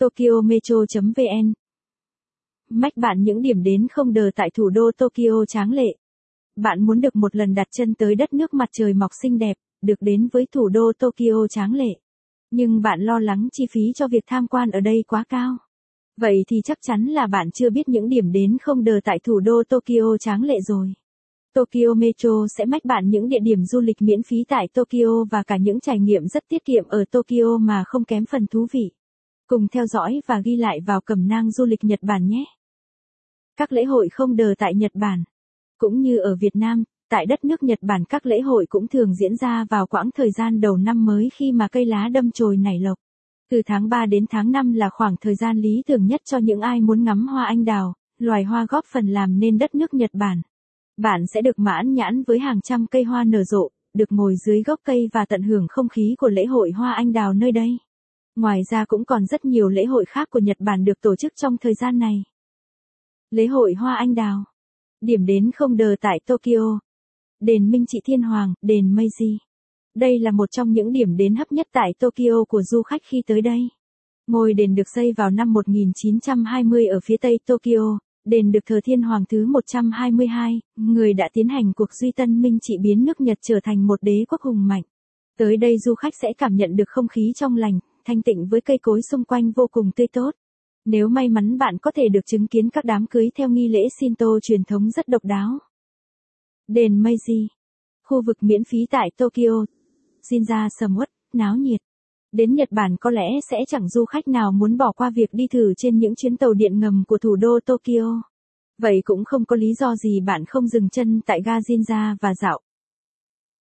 Tokyo Metro.vn Mách bạn những điểm đến không đờ tại thủ đô Tokyo tráng lệ. Bạn muốn được một lần đặt chân tới đất nước mặt trời mọc xinh đẹp, được đến với thủ đô Tokyo tráng lệ. Nhưng bạn lo lắng chi phí cho việc tham quan ở đây quá cao. Vậy thì chắc chắn là bạn chưa biết những điểm đến không đờ tại thủ đô Tokyo tráng lệ rồi. Tokyo Metro sẽ mách bạn những địa điểm du lịch miễn phí tại Tokyo và cả những trải nghiệm rất tiết kiệm ở Tokyo mà không kém phần thú vị. Cùng theo dõi và ghi lại vào cẩm nang du lịch Nhật Bản nhé. Các lễ hội không đờ tại Nhật Bản. Cũng như ở Việt Nam, tại đất nước Nhật Bản các lễ hội cũng thường diễn ra vào quãng thời gian đầu năm mới khi mà cây lá đâm chồi nảy lộc. Từ tháng 3 đến tháng 5 là khoảng thời gian lý tưởng nhất cho những ai muốn ngắm hoa anh đào, loài hoa góp phần làm nên đất nước Nhật Bản. Bạn sẽ được mãn nhãn với hàng trăm cây hoa nở rộ, được ngồi dưới gốc cây và tận hưởng không khí của lễ hội hoa anh đào nơi đây. Ngoài ra cũng còn rất nhiều lễ hội khác của Nhật Bản được tổ chức trong thời gian này. Lễ hội hoa anh đào. Điểm đến không đờ tại Tokyo. Đền Minh Trị Thiên Hoàng, đền Meiji. Đây là một trong những điểm đến hấp nhất tại Tokyo của du khách khi tới đây. Ngôi đền được xây vào năm 1920 ở phía tây Tokyo, đền được thờ thiên hoàng thứ 122, người đã tiến hành cuộc duy tân minh trị biến nước Nhật trở thành một đế quốc hùng mạnh. Tới đây du khách sẽ cảm nhận được không khí trong lành, thanh tịnh với cây cối xung quanh vô cùng tươi tốt. Nếu may mắn bạn có thể được chứng kiến các đám cưới theo nghi lễ Shinto truyền thống rất độc đáo. Đền Meiji Khu vực miễn phí tại Tokyo. Shinja sầm uất, náo nhiệt. Đến Nhật Bản có lẽ sẽ chẳng du khách nào muốn bỏ qua việc đi thử trên những chuyến tàu điện ngầm của thủ đô Tokyo. Vậy cũng không có lý do gì bạn không dừng chân tại ga Shinja và dạo.